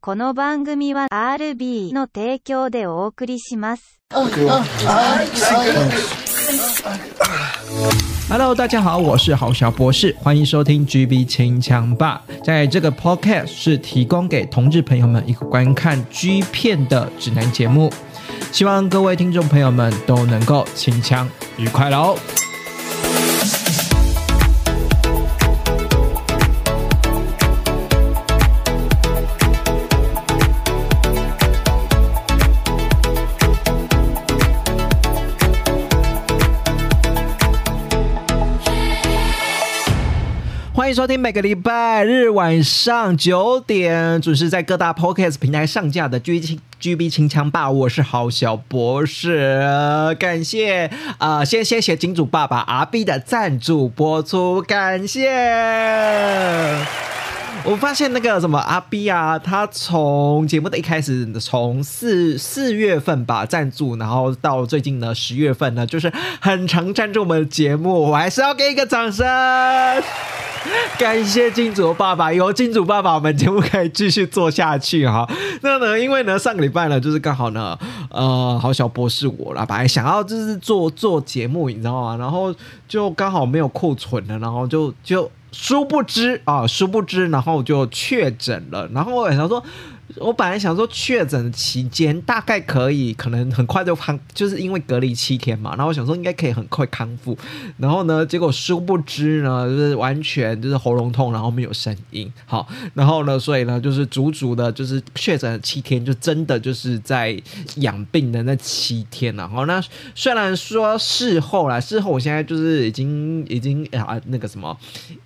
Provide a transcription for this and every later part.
この番組は RB の提供でお送りします。 Hello，大家好，我是郝小博士，欢迎收听 GB 清枪吧。在这个 Podcast 是提供给同志朋友们一个观看 G 片的指南节目，希望各位听众朋友们都能够清枪愉快喽。 欢迎收听每个礼拜日晚上九点准时在各大 Podcast 平台上架的 G 清 GB 清枪霸，我是郝小博士，感谢啊、呃先谢谢金主爸爸 RB 的赞助播出，感谢。我发现那个什么阿 B 啊，他从节目的一开始，从四四月份吧赞助，然后到最近的十月份呢，就是很常赞助我们的节目，我还是要给一个掌声。感谢金主爸爸，有金主爸爸，我们节目可以继续做下去哈。那呢，因为呢，上个礼拜呢，就是刚好呢，呃，好小博士我啦，本来想要就是做做节目，你知道吗？然后就刚好没有库存了，然后就就殊不知啊，殊不知，然后就确诊了。然后我想说，我本来想说确诊期间大概可以，可能很快就康，就是因为隔离七天嘛。然后我想说应该可以很快康复。然后呢，结果殊不知呢，就是完全就是喉咙痛，然后没有声音。好，然后呢，所以呢，就是足足的，就是确诊七天，就真的就是在养病的那七天了。好，那虽然说事后啦，事后我现在就是已经已经啊那个什么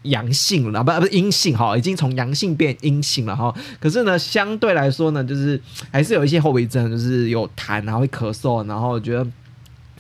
阳性了，不不是阴性哈，已经从阳性变阴性了哈。可是呢，相对来说呢，就是还是有一些后遗症，就是有痰，然后会咳嗽，然后觉得。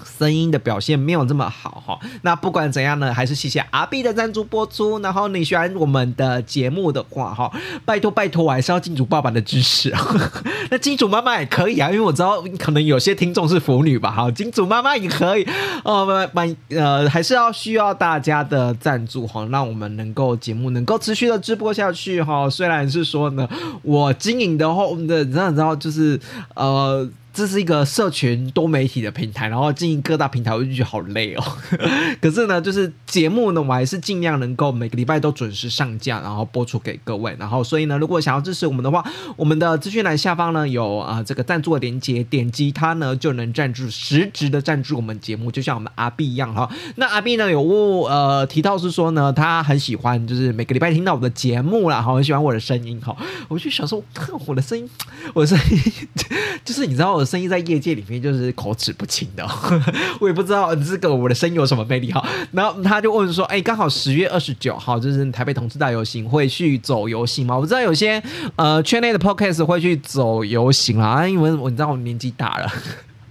声音的表现没有这么好哈，那不管怎样呢，还是谢谢阿 B 的赞助播出。然后你喜欢我们的节目的话哈，拜托拜托，我还是要金主爸爸的支持。那金主妈妈也可以啊，因为我知道可能有些听众是腐女吧，哈，金主妈妈也可以哦，蛮呃还是要需要大家的赞助哈，让我们能够节目能够持续的直播下去哈。虽然是说呢，我经营的话，的你知道你知道就是呃。这是一个社群多媒体的平台，然后经营各大平台，我就觉得好累哦。可是呢，就是节目呢，我还是尽量能够每个礼拜都准时上架，然后播出给各位。然后，所以呢，如果想要支持我们的话，我们的资讯栏下方呢有啊、这个赞助的连接，点击它呢就能赞助实质的赞助我们节目，就像我们阿 B 一样哈。那阿 B 呢有呃提到是说呢，他很喜欢就是每个礼拜听到我的节目啦，哈，很喜欢我的声音哈。我就想说，我的声音，我的声音 就是你知道。的声音在业界里面就是口齿不清的，我也不知道这个我的声音有什么魅力哈。然后他就问说：“哎，刚好十月二十九号就是台北同志大游行，会去走游行吗？”我知道有些呃圈内的 podcast 会去走游行啦，因为我你知道我年纪大了。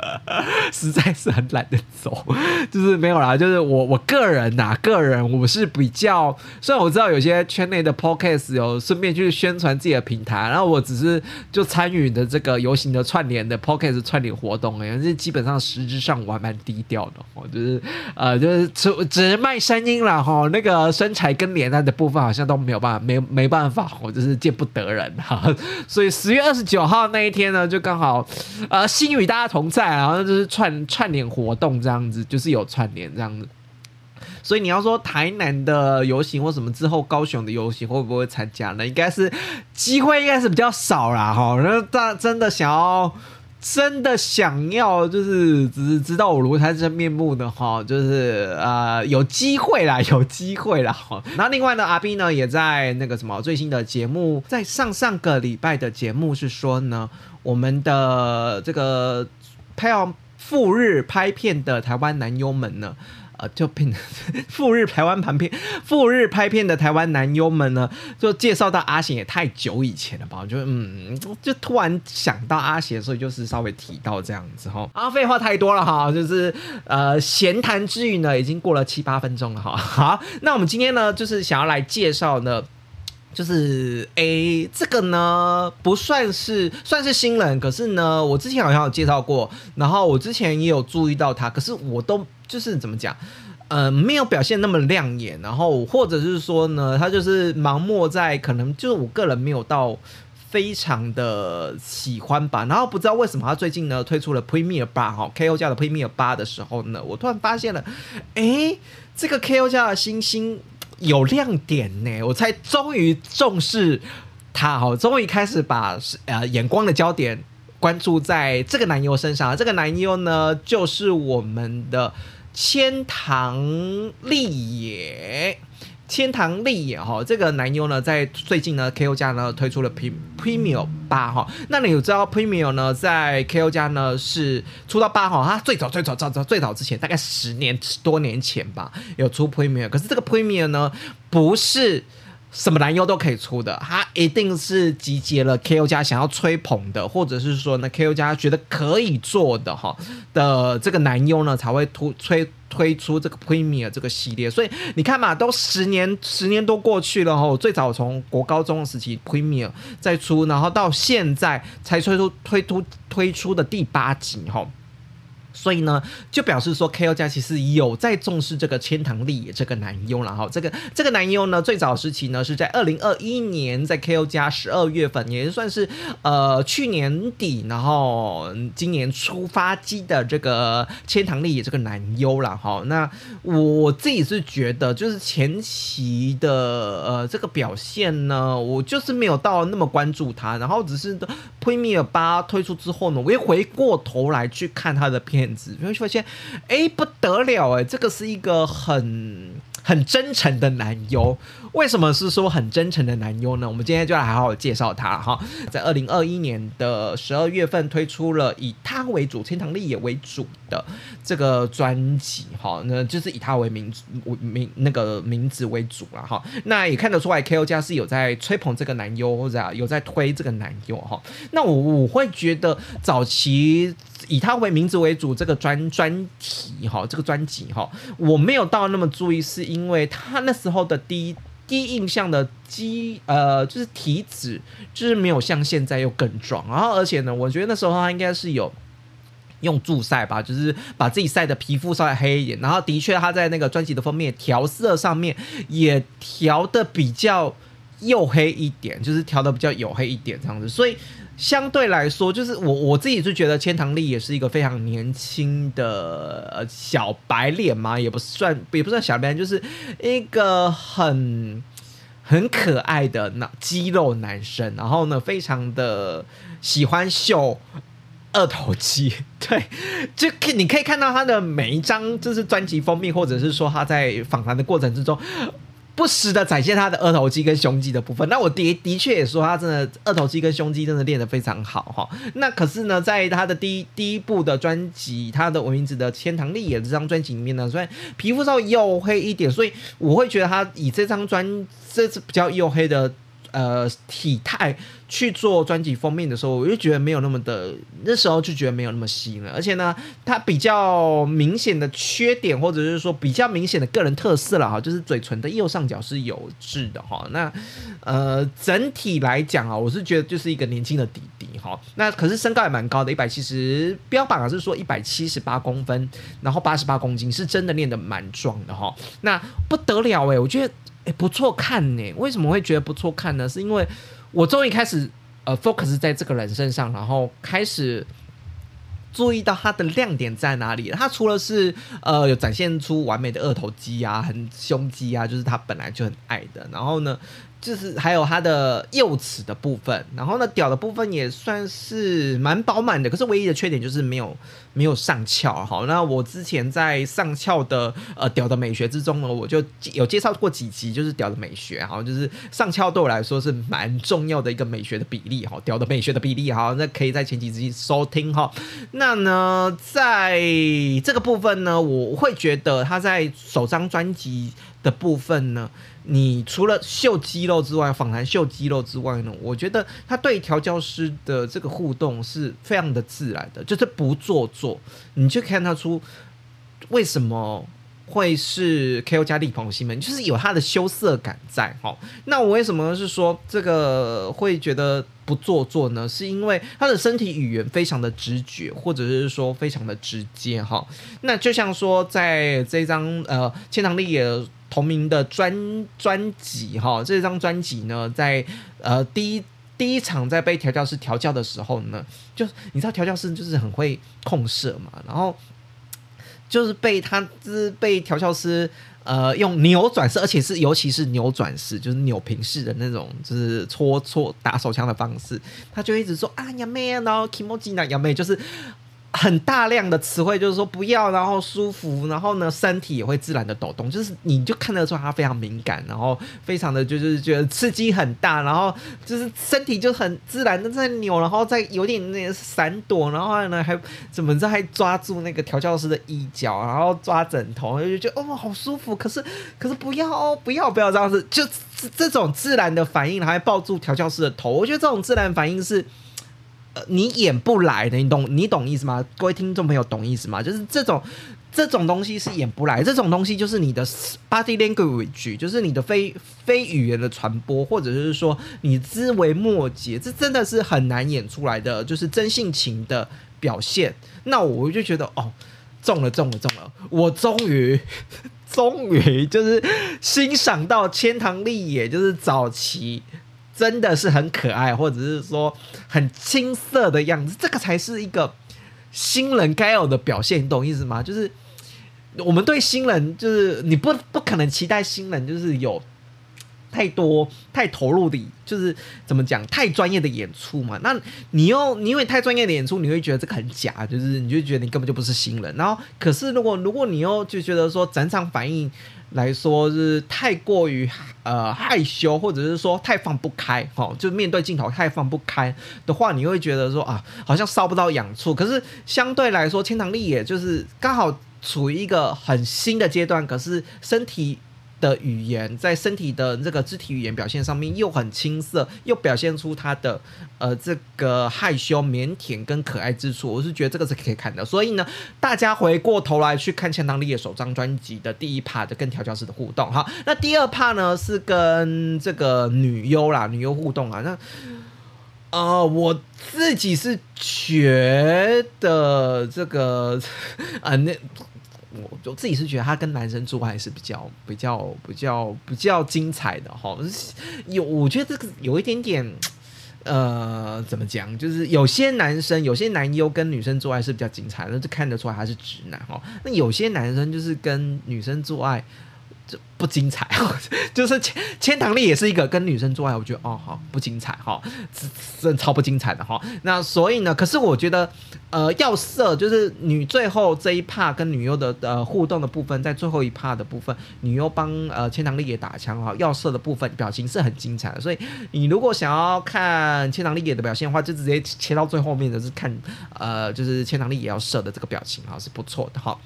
实在是很懒得走，就是没有啦。就是我我个人呐、个人我是比较，虽然我知道有些圈内的 podcast 有顺便去宣传自己的平台，然后我只是就参与的这个游行的串联的 podcast 串联活动，哎，这基本上实质上我还蛮低调的，我就是呃就是只只卖声音了哈，那个身材跟脸蛋的部分好像都没有办法，没没办法，我就是见不得人哈。所以十月二十九号那一天呢，就刚好呃心与大家同在。然后就是串串联活动这样子，就是有串联这样子。所以你要说台南的游行或什么之后高雄的游行会不会参加呢？应该是机会应该是比较少啦哈。然后大真的想要。真的想要就是只是知道我如台真面目的哈，就是呃有机会啦，有机会啦哈。那另外呢，阿 B 呢也在那个什么最新的节目，在上上个礼拜的节目是说呢，我们的这个他要赴日拍片的台湾男优们呢。呃，就变 赴日台湾拍片，赴日拍片的台湾男优们呢，就介绍到阿贤也太久以前了吧？我就嗯，就突然想到阿贤，所以就是稍微提到这样子哈。啊，废话太多了哈，就是呃闲谈之余呢，已经过了七八分钟了哈。好，那我们今天呢，就是想要来介绍呢。就是诶，这个呢不算是算是新人，可是呢，我之前好像有介绍过，然后我之前也有注意到他，可是我都就是怎么讲，呃，没有表现那么亮眼，然后或者是说呢，他就是盲目在可能就是我个人没有到非常的喜欢吧。然后不知道为什么他最近呢推出了 Premier 八哈 KO 家的 Premier 八的时候呢，我突然发现了，哎，这个 KO 家的星星有亮点呢，我才终于重视他哈，终于开始把呃眼光的焦点关注在这个男优身上。这个男优呢，就是我们的千堂丽也。千堂丽也哈，这个男优呢，在最近呢，KO 家呢推出了 Premium 八哈。那你有知道 Premium 呢，在 KO 家呢是出到八号，它最早最早早早最早之前，大概十年多年前吧，有出 Premium。可是这个 Premium 呢，不是。什么男优都可以出的，他一定是集结了 KO 家想要吹捧的，或者是说呢 KO 家觉得可以做的哈的这个男优呢，才会突吹推出这个 Premier 这个系列。所以你看嘛，都十年十年多过去了哈，最早从国高中的时期 Premier 再出，然后到现在才推出推出推出的第八集哈。所以呢，就表示说，K.O. 家其实有在重视这个千堂丽这个男优了哈。这个这个男优呢，最早时期呢是在二零二一年，在 K.O. 家十二月份，也就算是呃去年底，然后今年出发机的这个千堂丽也这个男优了哈。那我自己是觉得，就是前期的呃这个表现呢，我就是没有到那么关注他，然后只是 Premier 八推出之后呢，我又回过头来去看他的片。骗子，你会发现，哎，不得了，哎，这个是一个很很真诚的男优。为什么是说很真诚的男优呢？我们今天就来好好介绍他哈。在二零二一年的十二月份推出了以他为主、天堂丽也为主的这个专辑哈，那就是以他为名名那个名字为主了哈。那也看得出来，K O 家是有在吹捧这个男优或者有在推这个男优哈。那我我会觉得早期以他为名字为主这个专专题哈，这个专辑哈，我没有到那么注意，是因为他那时候的第一。第一印象的肌呃，就是体脂，就是没有像现在又更壮。然后，而且呢，我觉得那时候他应该是有用助晒吧，就是把自己晒的皮肤稍微黑一点。然后，的确他在那个专辑的封面调色上面也调的比较黝黑一点，就是调的比较黝黑一点这样子。所以。相对来说，就是我我自己是觉得千堂丽也是一个非常年轻的小白脸嘛，也不算也不算小白脸，就是一个很很可爱的那肌肉男生。然后呢，非常的喜欢秀二头肌，对，就可你可以看到他的每一张就是专辑封面，或者是说他在访谈的过程之中。不时的展现他的二头肌跟胸肌的部分，那我的的确也说他真的二头肌跟胸肌真的练得非常好哈。那可是呢，在他的第一第一部的专辑，他的我名字的《天堂丽野》这张专辑里面呢，虽然皮肤稍微黝黑一点，所以我会觉得他以这张专这是比较黝黑的。呃，体态去做专辑封面的时候，我就觉得没有那么的，那时候就觉得没有那么吸引了。而且呢，它比较明显的缺点，或者是说比较明显的个人特色了哈，就是嘴唇的右上角是有痣的哈。那呃，整体来讲啊，我是觉得就是一个年轻的弟弟哈。那可是身高也蛮高的，一百七十，标榜是说一百七十八公分，然后八十八公斤，是真的练得蛮壮的哈。那不得了哎，我觉得。哎，不错看呢。为什么会觉得不错看呢？是因为我终于开始呃 focus 在这个人身上，然后开始注意到他的亮点在哪里。他除了是呃有展现出完美的二头肌啊、很胸肌啊，就是他本来就很爱的。然后呢？就是还有它的右齿的部分，然后呢，屌的部分也算是蛮饱满的，可是唯一的缺点就是没有没有上翘。好，那我之前在上翘的呃屌的美学之中呢，我就有介绍过几集，就是屌的美学，哈，就是上翘对我来说是蛮重要的一个美学的比例，哈，屌的美学的比例，哈，那可以在前几集收听，哈。那呢，在这个部分呢，我会觉得他在首张专辑的部分呢。你除了秀肌肉之外，访谈秀肌肉之外呢？我觉得他对调教师的这个互动是非常的自然的，就是不做作，你就看他出为什么会是 K.O. 加力鹏西门，就是有他的羞涩感在哈。那我为什么是说这个会觉得不做作呢？是因为他的身体语言非常的直觉，或者是说非常的直接哈。那就像说在这张呃千堂丽也。同名的专专辑哈，这张专辑呢，在呃第一第一场在被调教师调教的时候呢，就你知道调教师就是很会控射嘛，然后就是被他就是被调教师呃用扭转式，而且是尤其是扭转式，就是扭平式的那种，就是搓搓打手枪的方式，他就一直说啊呀妹啊，然后 kimoji 呢呀妹就是。很大量的词汇就是说不要，然后舒服，然后呢身体也会自然的抖动，就是你就看得出他非常敏感，然后非常的就是觉得刺激很大，然后就是身体就很自然的在扭，然后再有点那个闪躲，然后呢还怎么着还抓住那个调教师的衣角，然后抓枕头，就觉得哦好舒服，可是可是不要哦不要不要这样子，就这种自然的反应，还抱住调教师的头，我觉得这种自然反应是。你演不来的，你懂你懂意思吗？各位听众朋友懂意思吗？就是这种这种东西是演不来，这种东西就是你的 body language，就是你的非非语言的传播，或者是说你枝微末节，这真的是很难演出来的，就是真性情的表现。那我就觉得哦，中了中了中了，我终于终于就是欣赏到千堂丽也，就是早期。真的是很可爱，或者是说很青涩的样子，这个才是一个新人该有的表现，你懂意思吗？就是我们对新人，就是你不不可能期待新人就是有太多太投入的，就是怎么讲太专业的演出嘛。那你又你因为太专业的演出，你会觉得这个很假，就是你就觉得你根本就不是新人。然后可是如果如果你又就觉得说整场反应。来说是太过于呃害羞，或者是说太放不开，哦，就面对镜头太放不开的话，你会觉得说啊，好像烧不到痒处。可是相对来说，天堂丽也就是刚好处于一个很新的阶段，可是身体。的语言在身体的这个肢体语言表现上面又很青涩，又表现出他的呃这个害羞、腼腆跟可爱之处。我是觉得这个是可以看的。所以呢，大家回过头来去看千堂丽的首张专辑的第一 part 跟调教师的互动，哈，那第二趴呢是跟这个女优啦，女优互动啊。那呃，我自己是觉得这个啊那。我我自己是觉得他跟男生做爱是比较比较比较比较精彩的哈，有我觉得这个有一点点，呃，怎么讲？就是有些男生有些男优跟女生做爱是比较精彩的，就看得出来他是直男哦。那有些男生就是跟女生做爱。不精彩，就是千千堂丽也是一个跟女生做爱，我觉得哦好不精彩哈，真超不精彩的哈。那所以呢，可是我觉得呃要色就是女最后这一趴跟女优的呃互动的部分，在最后一趴的部分，女优帮呃千堂丽也打枪哈，要色的部分表情是很精彩的。所以你如果想要看千堂丽也的表现的话，就直接切到最后面的是看呃就是千堂丽也要射的这个表情哈，是不错的哈。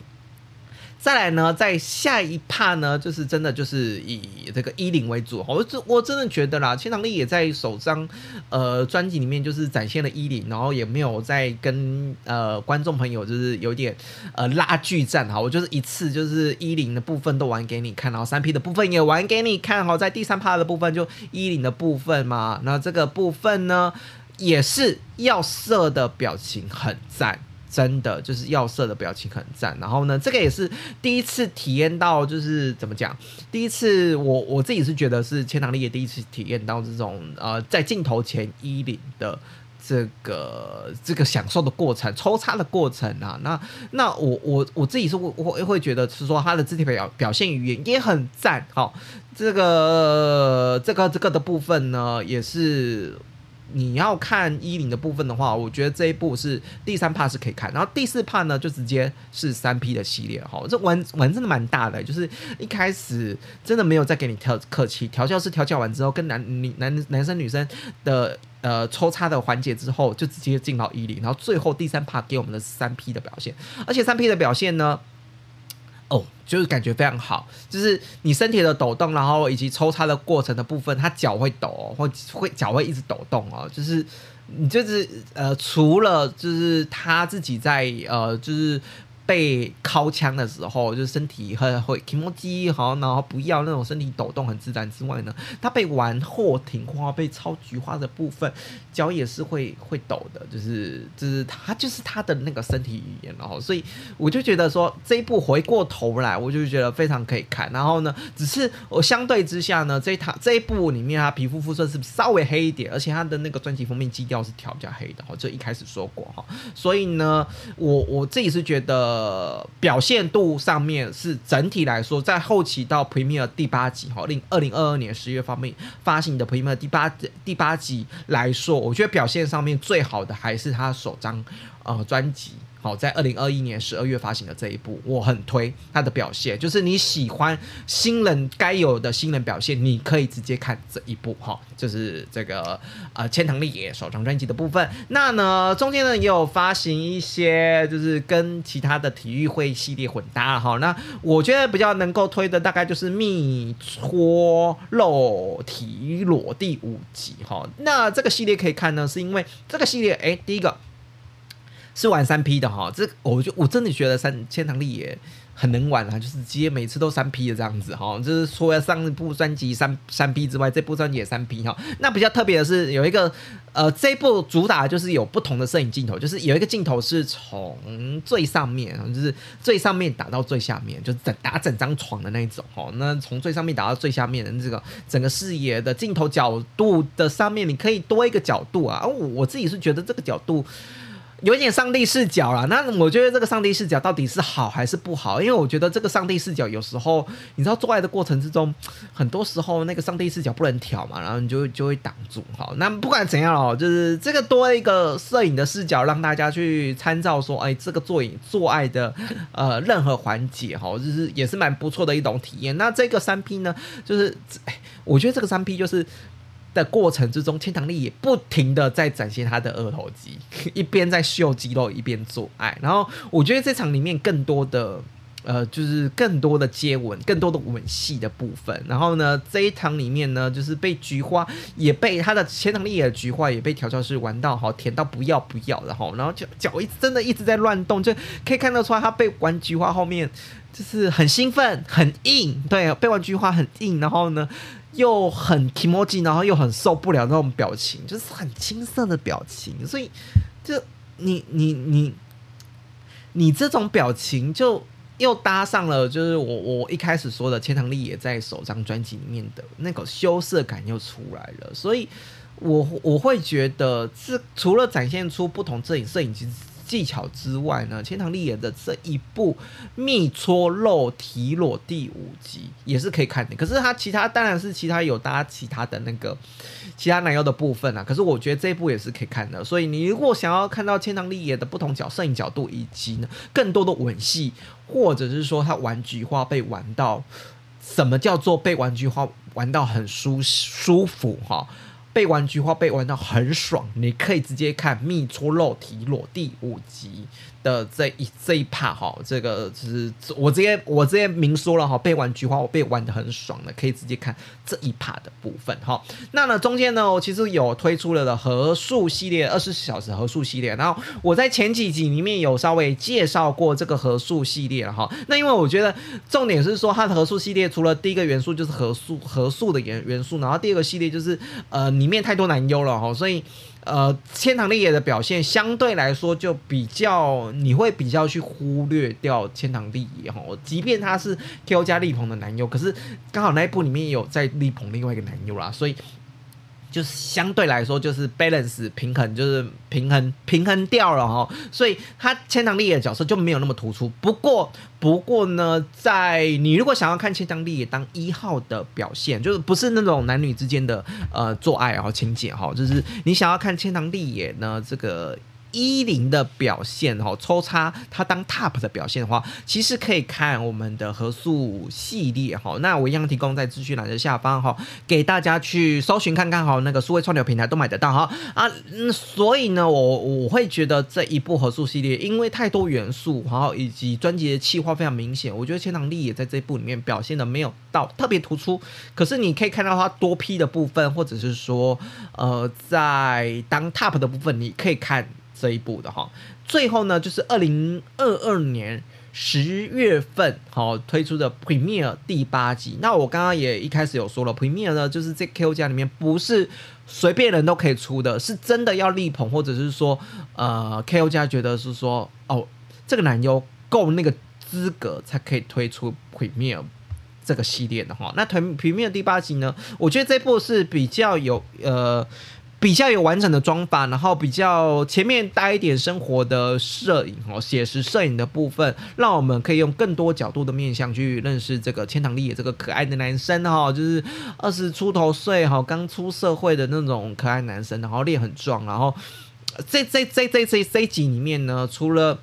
再来呢，在下一趴呢，就是真的就是以这个衣领为主。我真我真的觉得啦，千堂丽也在首张呃专辑里面就是展现了衣领，然后也没有在跟呃观众朋友就是有点呃拉锯战哈。我就是一次就是衣领的部分都玩给你看，然后三 P 的部分也玩给你看哈。在第三趴的部分就衣领的部分嘛，那这个部分呢也是要色的表情很赞。真的就是要色的表情很赞，然后呢，这个也是第一次体验到，就是怎么讲？第一次我我自己是觉得是千堂丽也第一次体验到这种呃，在镜头前衣领的这个这个享受的过程、抽插的过程啊。那那我我我自己是我会会觉得是说他的肢体表表现语言也很赞。好，这个这个这个的部分呢，也是。你要看衣领的部分的话，我觉得这一部是第三趴是可以看，然后第四趴呢就直接是三 P 的系列哈，这玩玩真的蛮大的，就是一开始真的没有再给你调客气，调教是调教完之后，跟男女男男生女生的呃抽插的环节之后，就直接进到衣领，然后最后第三趴给我们的三 P 的表现，而且三 P 的表现呢。哦，就是感觉非常好，就是你身体的抖动，然后以及抽插的过程的部分，他脚会抖，或会脚会一直抖动哦。就是你就是呃，除了就是他自己在呃，就是被敲枪的时候，就是身体很会 k i m o j i 好，然后不要那种身体抖动很自然之外呢，他被玩后庭花被超菊花的部分，脚也是会会抖的，就是就是他就是他的那个身体语言，然后所以我就觉得说这一部回过头来，我就觉得非常可以看。然后呢，只是我相对之下呢，这一套这一部里面他皮肤肤色是稍微黑一点，而且他的那个专辑封面基调是调比较黑的，哈，就一开始说过哈。所以呢，我我自己是觉得。呃，表现度上面是整体来说，在后期到 Premier 第八集哈，零二零二二年十月方面发行的 Premier 第八第八集来说，我觉得表现上面最好的还是他首张呃专辑。好，在二零二一年十二月发行的这一部，我很推他的表现，就是你喜欢新人该有的新人表现，你可以直接看这一部哈，就是这个呃千藤丽也首张专辑的部分。那呢，中间呢也有发行一些，就是跟其他的体育会系列混搭哈。那我觉得比较能够推的，大概就是密搓肉体裸第五集哈。那这个系列可以看呢，是因为这个系列，哎，第一个。是玩三 P 的哈，这我就我真的觉得三千堂丽也很能玩啊，就是直接每次都三 P 的这样子哈，就是除了上一部专辑三三 P 之外，这部专辑也三 P 哈。那比较特别的是有一个呃，这部主打就是有不同的摄影镜头，就是有一个镜头是从最上面，就是最上面打到最下面，就整打整张床的那一种哈。那从最上面打到最下面的这个整个视野的镜头角度的上面，你可以多一个角度啊。而我自己是觉得这个角度。有点上帝视角啦。那我觉得这个上帝视角到底是好还是不好？因为我觉得这个上帝视角有时候，你知道做爱的过程之中，很多时候那个上帝视角不能调嘛，然后你就就会挡住。好，那不管怎样哦，就是这个多一个摄影的视角，让大家去参照说，哎，这个做影做爱的呃任何环节哈，就是也是蛮不错的一种体验。那这个三 P 呢，就是我觉得这个三 P 就是。的过程之中，千堂丽也不停的在展现他的二头肌，一边在秀肌肉，一边做爱。然后我觉得这场里面更多的，呃，就是更多的接吻，更多的吻戏的部分。然后呢，这一场里面呢，就是被菊花也被他的千堂丽的菊花也被调教师玩到好甜到不要不要的哈。然后脚脚一真的一直在乱动，就可以看得出来他被玩菊花后面就是很兴奋，很硬。对，被玩菊花很硬。然后呢？又很 e m o 然后又很受不了那种表情，就是很青涩的表情，所以就你你你你这种表情就又搭上了，就是我我一开始说的千堂丽也在首张专辑里面的那个羞涩感又出来了，所以我我会觉得这除了展现出不同摄影摄影机。技巧之外呢，千堂丽演的这一部《蜜戳肉体裸》第五集也是可以看的。可是它其他当然是其他有搭其他的那个其他男优的部分啊。可是我觉得这一部也是可以看的。所以你如果想要看到千堂丽演的不同角摄影角度，以及呢更多的吻戏，或者是说他玩菊花被玩到什么叫做被玩菊花玩到很舒舒服哈。被玩菊花被玩到很爽，你可以直接看《蜜戳肉体裸》第五集。的这一这一趴哈，这个就是我直接我直接明说了哈，被玩菊花我被玩的很爽的，可以直接看这一趴的部分哈。那呢中间呢，我其实有推出了的合数系列二十四小时合数系列，然后我在前几集里面有稍微介绍过这个合数系列哈。那因为我觉得重点是说它的合数系列除了第一个元素就是合数合数的元元素，然后第二个系列就是呃你里面太多男优了哈，所以。呃，千堂丽野的表现相对来说就比较，你会比较去忽略掉千堂丽野哈，即便他是 K.O 加力鹏的男优，可是刚好那一部里面也有在力鹏另外一个男优啦，所以。就是相对来说，就是 balance 平衡，就是平衡平衡掉了哈，所以他千堂丽野角色就没有那么突出。不过，不过呢，在你如果想要看千堂丽野当一号的表现，就是不是那种男女之间的呃做爱然后情节哈，就是你想要看千堂丽野呢这个。一零的表现哈，抽插它当 top 的表现的话，其实可以看我们的合素系列哈。那我一样提供在资讯栏的下方哈，给大家去搜寻看看哈。那个数位串流平台都买得到哈啊。嗯，所以呢，我我会觉得这一部合素系列，因为太多元素，然后以及专辑的气化非常明显，我觉得千堂力也在这一部里面表现的没有到特别突出。可是你可以看到它多批的部分，或者是说呃，在当 top 的部分，你可以看。这一部的哈。最后呢，就是二零二二年十月份好推出的 Premier 第八集。那我刚刚也一开始有说了，Premier 呢就是在 K O 家里面不是随便人都可以出的，是真的要力捧，或者是说呃 K O 家觉得是说哦这个男优够那个资格才可以推出 Premier 这个系列的哈。那 Premier 第八集呢，我觉得这部是比较有呃。比较有完整的装法，然后比较前面带一点生活的摄影哦，写实摄影的部分，让我们可以用更多角度的面向去认识这个千堂丽野这个可爱的男生哈，就是二十出头岁哈，刚出社会的那种可爱男生，然后脸很壮，然后这这这这这这集里面呢，除了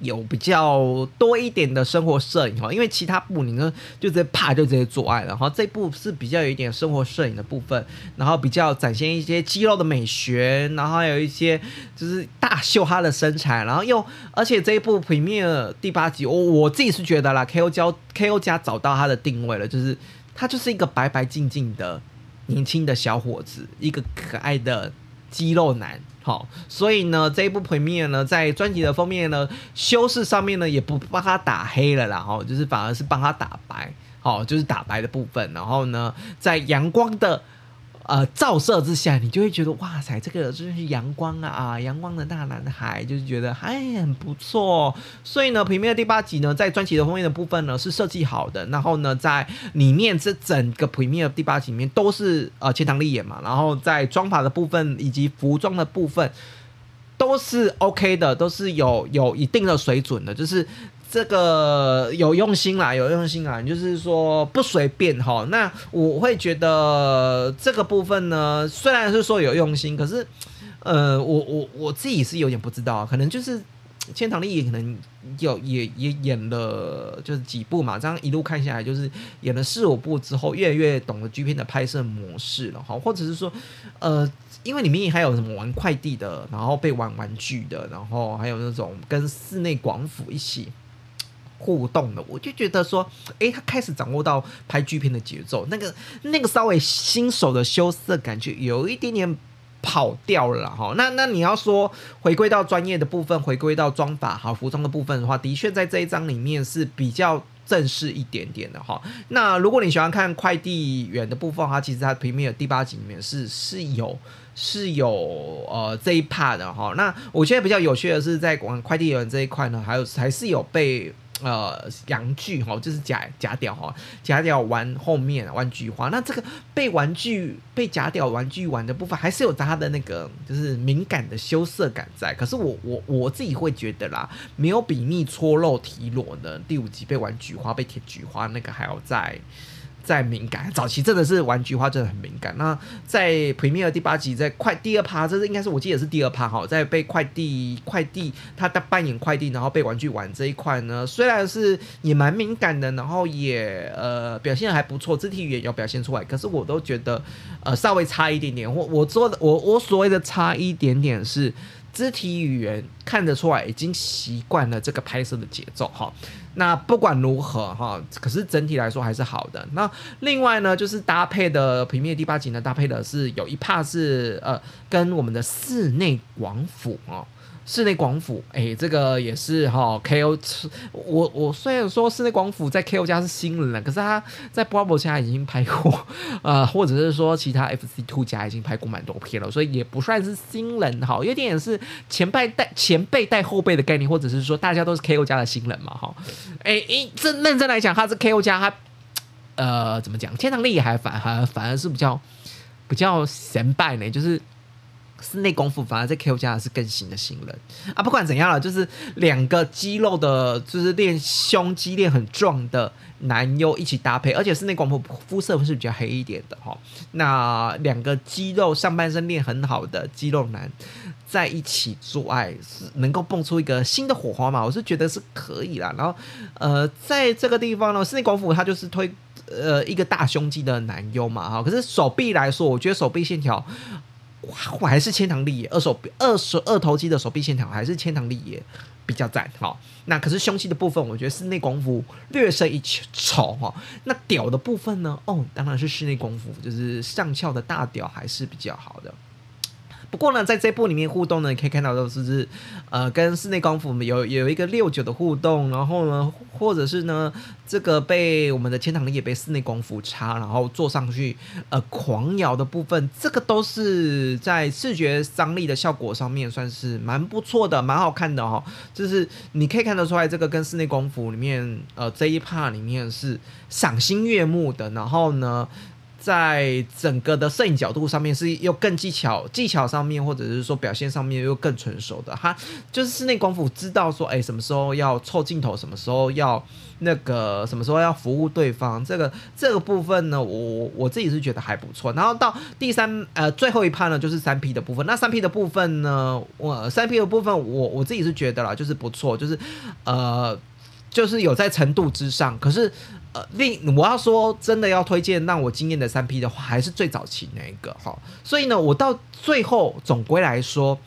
有比较多一点的生活摄影哈，因为其他部你呢就直接啪就直接做爱了，然后这部是比较有一点生活摄影的部分，然后比较展现一些肌肉的美学，然后还有一些就是大秀他的身材，然后又而且这一部毁灭第八集，我我自己是觉得啦，K O 加 K O 加找到他的定位了，就是他就是一个白白净净的年轻的小伙子，一个可爱的肌肉男。好，所以呢，这一部 Premiere 呢，在专辑的封面呢，修饰上面呢，也不帮他打黑了，然后就是反而是帮他打白，好，就是打白的部分，然后呢，在阳光的。呃，照射之下，你就会觉得哇塞，这个真是阳光啊啊，阳光的大男孩，就是觉得哎很不错。所以呢，平面的第八集呢，在专辑的封面的部分呢是设计好的，然后呢，在里面这整个平面的第八集里面都是呃千堂丽演嘛，然后在妆法的部分以及服装的部分都是 OK 的，都是有有一定的水准的，就是。这个有用心啦，有用心啦，就是说不随便哈。那我会觉得这个部分呢，虽然是说有用心，可是，呃，我我我自己是有点不知道，可能就是千堂丽可能有也也演了就是几部嘛，这样一路看下来，就是演了四五部之后，越来越懂得 G 片的拍摄模式了哈，或者是说，呃，因为里面还有什么玩快递的，然后被玩玩具的，然后还有那种跟室内广府一起。互动的，我就觉得说，哎，他开始掌握到拍剧片的节奏，那个那个稍微新手的羞涩感觉有一点点跑掉了哈。那那你要说回归到专业的部分，回归到妆法好服装的部分的话，的确在这一章里面是比较正式一点点的哈。那如果你喜欢看快递员的部分的话，其实它平面有第八集里面是是有是有呃这一 part 的哈。那我觉得比较有趣的是，在玩快递员这一块呢，还有还是有被。呃，阳具哈，就是假假屌哈，假屌玩后面玩菊花，那这个被玩具被假屌玩具玩的部分，还是有他的那个就是敏感的羞涩感在。可是我我我自己会觉得啦，没有比蜜搓肉提裸的第五集被玩菊花被舔菊花那个还要在。在敏感，早期真的是玩菊花真的很敏感。那在 Premiere 第八集，在快第二趴，这是应该是我记得是第二趴哈，在被快递快递他的扮演快递，然后被玩具玩这一块呢，虽然是也蛮敏感的，然后也呃表现还不错，肢体语言有表现出来，可是我都觉得呃稍微差一点点。我我做的我我所谓的差一点点是。肢体语言看得出来，已经习惯了这个拍摄的节奏哈。那不管如何哈，可是整体来说还是好的。那另外呢，就是搭配的平面第八集呢，搭配的是有一帕是呃，跟我们的室内广府哦。室内广府，哎，这个也是哈，K.O. 我我虽然说室内广府在 K.O. 家是新人了，可是他在 Bravo 家已经拍过，呃，或者是说其他 F.C. Two 家已经拍过蛮多片了，所以也不算是新人哈，有点是前辈带前辈带后辈的概念，或者是说大家都是 K.O. 家的新人嘛哈，哎哎，这认真来讲，他是 K.O. 家，他呃怎么讲，天堂力还反而反而是比较比较神败呢，就是。室内功夫反而在 K.O. 家是更新的新人啊！不管怎样了，就是两个肌肉的，就是练胸肌练很壮的男优一起搭配，而且室内功夫肤色是比较黑一点的哈。那两个肌肉上半身练很好的肌肉男在一起做爱，是能够蹦出一个新的火花嘛？我是觉得是可以啦。然后呃，在这个地方呢，室内功夫它就是推呃一个大胸肌的男优嘛哈。可是手臂来说，我觉得手臂线条。我还是千堂丽也二手二手二头肌的手臂线条还是千堂丽也比较赞哈。那可是胸肌的部分，我觉得室内功夫略胜一筹哈。那屌的部分呢？哦，当然是室内功夫，就是上翘的大屌还是比较好的。不过呢，在这部里面互动呢，你可以看到都是呃跟室内功夫有有一个六九的互动，然后呢，或者是呢这个被我们的千堂力也被室内功夫插，然后坐上去呃狂摇的部分，这个都是在视觉张力的效果上面算是蛮不错的，蛮好看的哦。就是你可以看得出来，这个跟室内功夫里面呃这一 part 里面是赏心悦目的，然后呢。在整个的摄影角度上面是又更技巧，技巧上面或者是说表现上面又更成熟的。他就是室内光伏知道说，哎，什么时候要凑镜头，什么时候要那个，什么时候要服务对方。这个这个部分呢，我我自己是觉得还不错。然后到第三呃最后一趴呢，就是三 P 的部分。那三 P 的部分呢，我三 P 的部分我我自己是觉得啦，就是不错，就是呃就是有在程度之上，可是。呃，另我要说真的要推荐让我惊艳的三 P 的话，还是最早期那一个哈。所以呢，我到最后总归来说，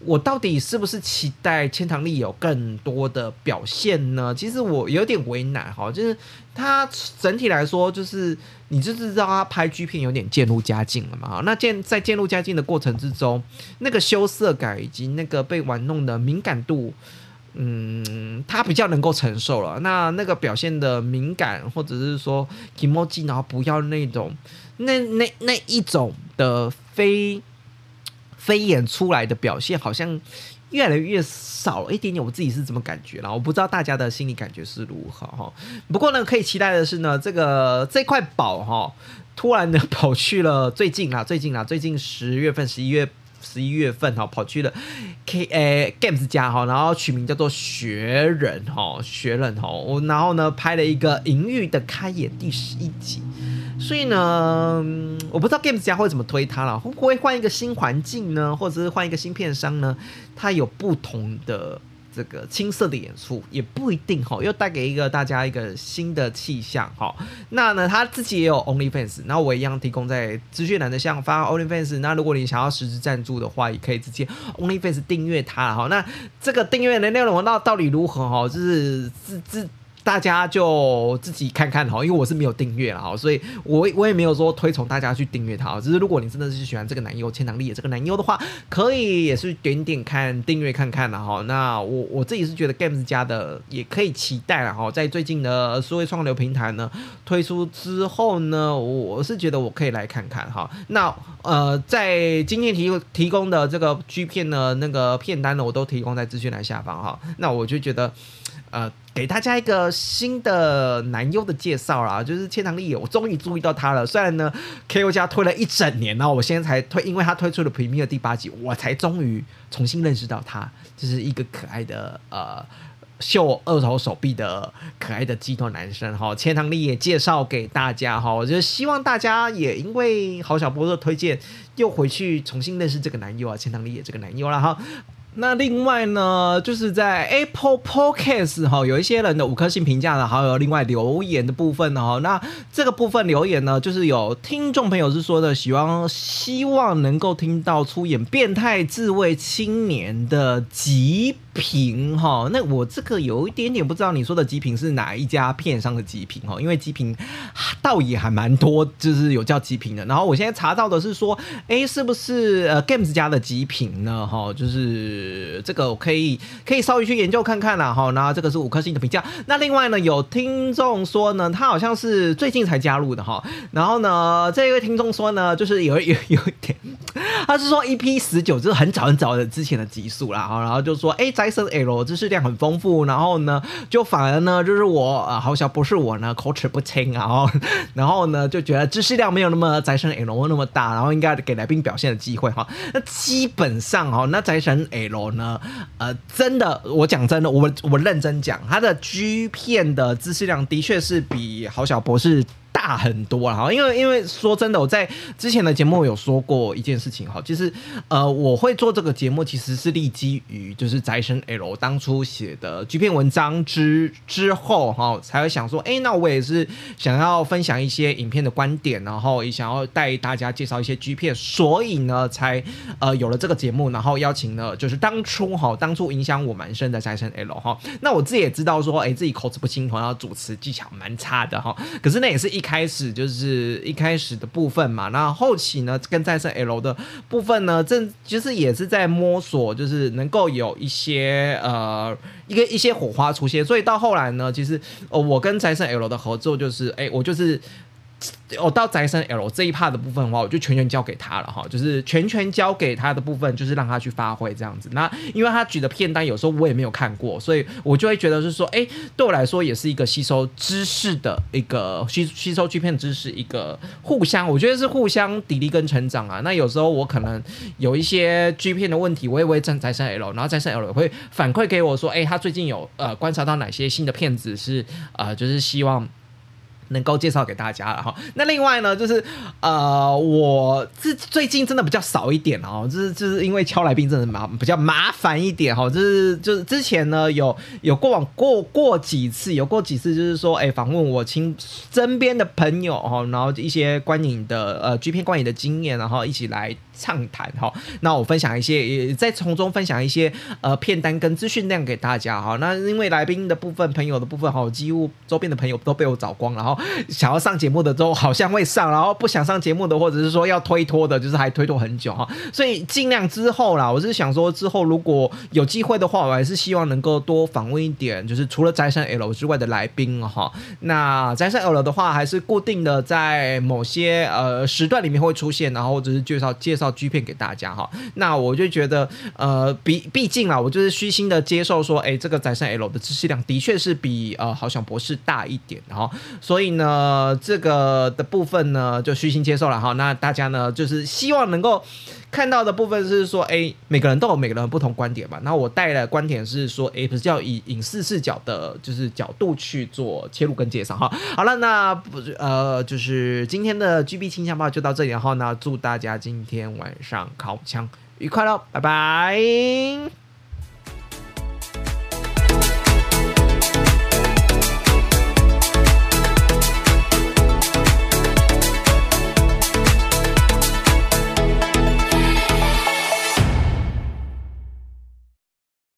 我到底是不是期待千堂力有更多的表现呢？其实我有点为难哈，就是他整体来说，就是你就知道他拍剧片有点渐入佳境了嘛。那渐在渐入佳境的过程之中，那个羞涩感以及那个被玩弄的敏感度。嗯，他比较能够承受了。那那个表现的敏感，或者是说 emoji，然后不要那种那那那一种的飞飞演出来的表现，好像越来越少一点点。我自己是怎么感觉了？我不知道大家的心理感觉是如何哈。不过呢，可以期待的是呢，这个这块宝哈，突然的跑去了最近啊，最近啊，最近十月份、十一月。十一月份哈，跑去了 K 诶 Games 家哈，然后取名叫做学人哈，学人哈，我然后呢拍了一个《淫欲的开演》第十一集，所以呢，我不知道 Games 家会怎么推它了，会不会换一个新环境呢，或者是换一个新片商呢？它有不同的。这个青涩的演出也不一定哈，又带给一个大家一个新的气象哈。那呢，他自己也有 OnlyFans，那我一样提供在资讯栏的下方 OnlyFans。那如果你想要实时赞助的话，也可以直接 OnlyFans 订阅他哈。那这个订阅的内容到到底如何哈？就是自自。大家就自己看看哈，因为我是没有订阅了哈，所以我我也没有说推崇大家去订阅它。只是如果你真的是喜欢这个男优千堂丽这个男优的话，可以也是点点看订阅看看了哈。那我我自己是觉得 Games 家的也可以期待了哈，在最近的数位创流平台呢推出之后呢，我是觉得我可以来看看哈。那呃，在今天提提供的这个 G 片呢，那个片单呢，我都提供在资讯栏下方哈。那我就觉得。呃，给大家一个新的男优的介绍啦，就是千堂丽，我终于注意到他了。虽然呢，KO 家推了一整年，然后我现在才推，因为他推出了 Premier 第八集，我才终于重新认识到他，就是一个可爱的呃秀二头手臂的可爱的肌肉男生哈。千堂丽也介绍给大家哈，我就希望大家也因为郝小波的推荐，又回去重新认识这个男优啊，千堂丽也这个男优了哈。那另外呢，就是在 Apple Podcast 哈，有一些人的五颗星评价呢，还有另外留言的部分呢哈。那这个部分留言呢，就是有听众朋友是说的，希望希望能够听到出演变态自卫青年的极品哈。那我这个有一点点不知道你说的极品是哪一家片商的极品哈，因为极品倒也还蛮多，就是有叫极品的。然后我现在查到的是说，哎，是不是呃 Games 家的极品呢？哈，就是。呃，这个我可以可以稍微去研究看看啦，哈。然后这个是五颗星的评价。那另外呢，有听众说呢，他好像是最近才加入的哈。然后呢，这位听众说呢，就是有有 有一点，他是说 EP 十九就是很早很早的之前的集数啦，哈。然后就说，哎，宅神 L 知识量很丰富，然后呢，就反而呢，就是我啊，好像不是我呢，口齿不清啊，然后呢，就觉得知识量没有那么宅神 L 那么大，然后应该给来宾表现的机会哈。那基本上哈，那宅神 L。楼呢？呃，真的，我讲真的，我我认真讲，他的 G 片的知识量的确是比郝小博士。大很多了哈，因为因为说真的，我在之前的节目有说过一件事情哈，就是呃，我会做这个节目其实是立基于就是宅神 L 当初写的 G 篇文章之之后哈，才会想说，哎，那我也是想要分享一些影片的观点，然后也想要带大家介绍一些 G 片，所以呢，才呃有了这个节目，然后邀请了就是当初哈，当初影响我蛮深的宅神 L 哈，那我自己也知道说，哎，自己口齿不清，然后主持技巧蛮差的哈，可是那也是一。开始就是一开始的部分嘛，那后期呢跟再生 L 的部分呢，正其实也是在摸索，就是能够有一些呃一个一些火花出现，所以到后来呢，其实呃我跟再生 L 的合作就是，哎，我就是。我到宅生 L 这一 part 的部分的话，我就全权交给他了哈，就是全权交给他的部分，就是让他去发挥这样子。那因为他举的片单有时候我也没有看过，所以我就会觉得是说，哎，对我来说也是一个吸收知识的一个吸吸收剧片知识一个互相，我觉得是互相砥砺跟成长啊。那有时候我可能有一些剧片的问题，我也会站宅生 L，然后宅生 L 也会反馈给我说，哎，他最近有呃观察到哪些新的片子是呃，就是希望。能够介绍给大家了哈。那另外呢，就是呃，我最最近真的比较少一点哦，就是就是因为敲来宾真的麻比较麻烦一点哈。就是就是之前呢有有过往过过几次，有过几次就是说，哎，访问我亲身边的朋友哈，然后一些观影的呃剧片观影的经验，然后一起来。畅谈哈，那我分享一些，也在从中分享一些呃片单跟资讯量给大家哈。那因为来宾的部分、朋友的部分哈，几乎周边的朋友都被我找光了哈。想要上节目的都好像会上，然后不想上节目的或者是说要推脱的，就是还推脱很久哈。所以尽量之后啦，我是想说之后如果有机会的话，我还是希望能够多访问一点，就是除了斋山 L 之外的来宾哈。那斋山 L 的话，还是固定的在某些呃时段里面会出现，然后或者是介绍介绍。G 片给大家哈，那我就觉得，呃，毕毕竟啊，我就是虚心的接受说，哎，这个宰相 L 的知识量的确是比呃好想博士大一点哈，所以呢，这个的部分呢就虚心接受了哈。那大家呢就是希望能够看到的部分是说，哎，每个人都有每个人不同观点嘛。那我带的观点是说，哎，不是叫以影视视角的，就是角度去做切入跟介绍哈。好了，那不呃，就是今天的 GB 倾向报就到这里，然后呢，祝大家今天。晚上烤枪愉快喽，拜拜。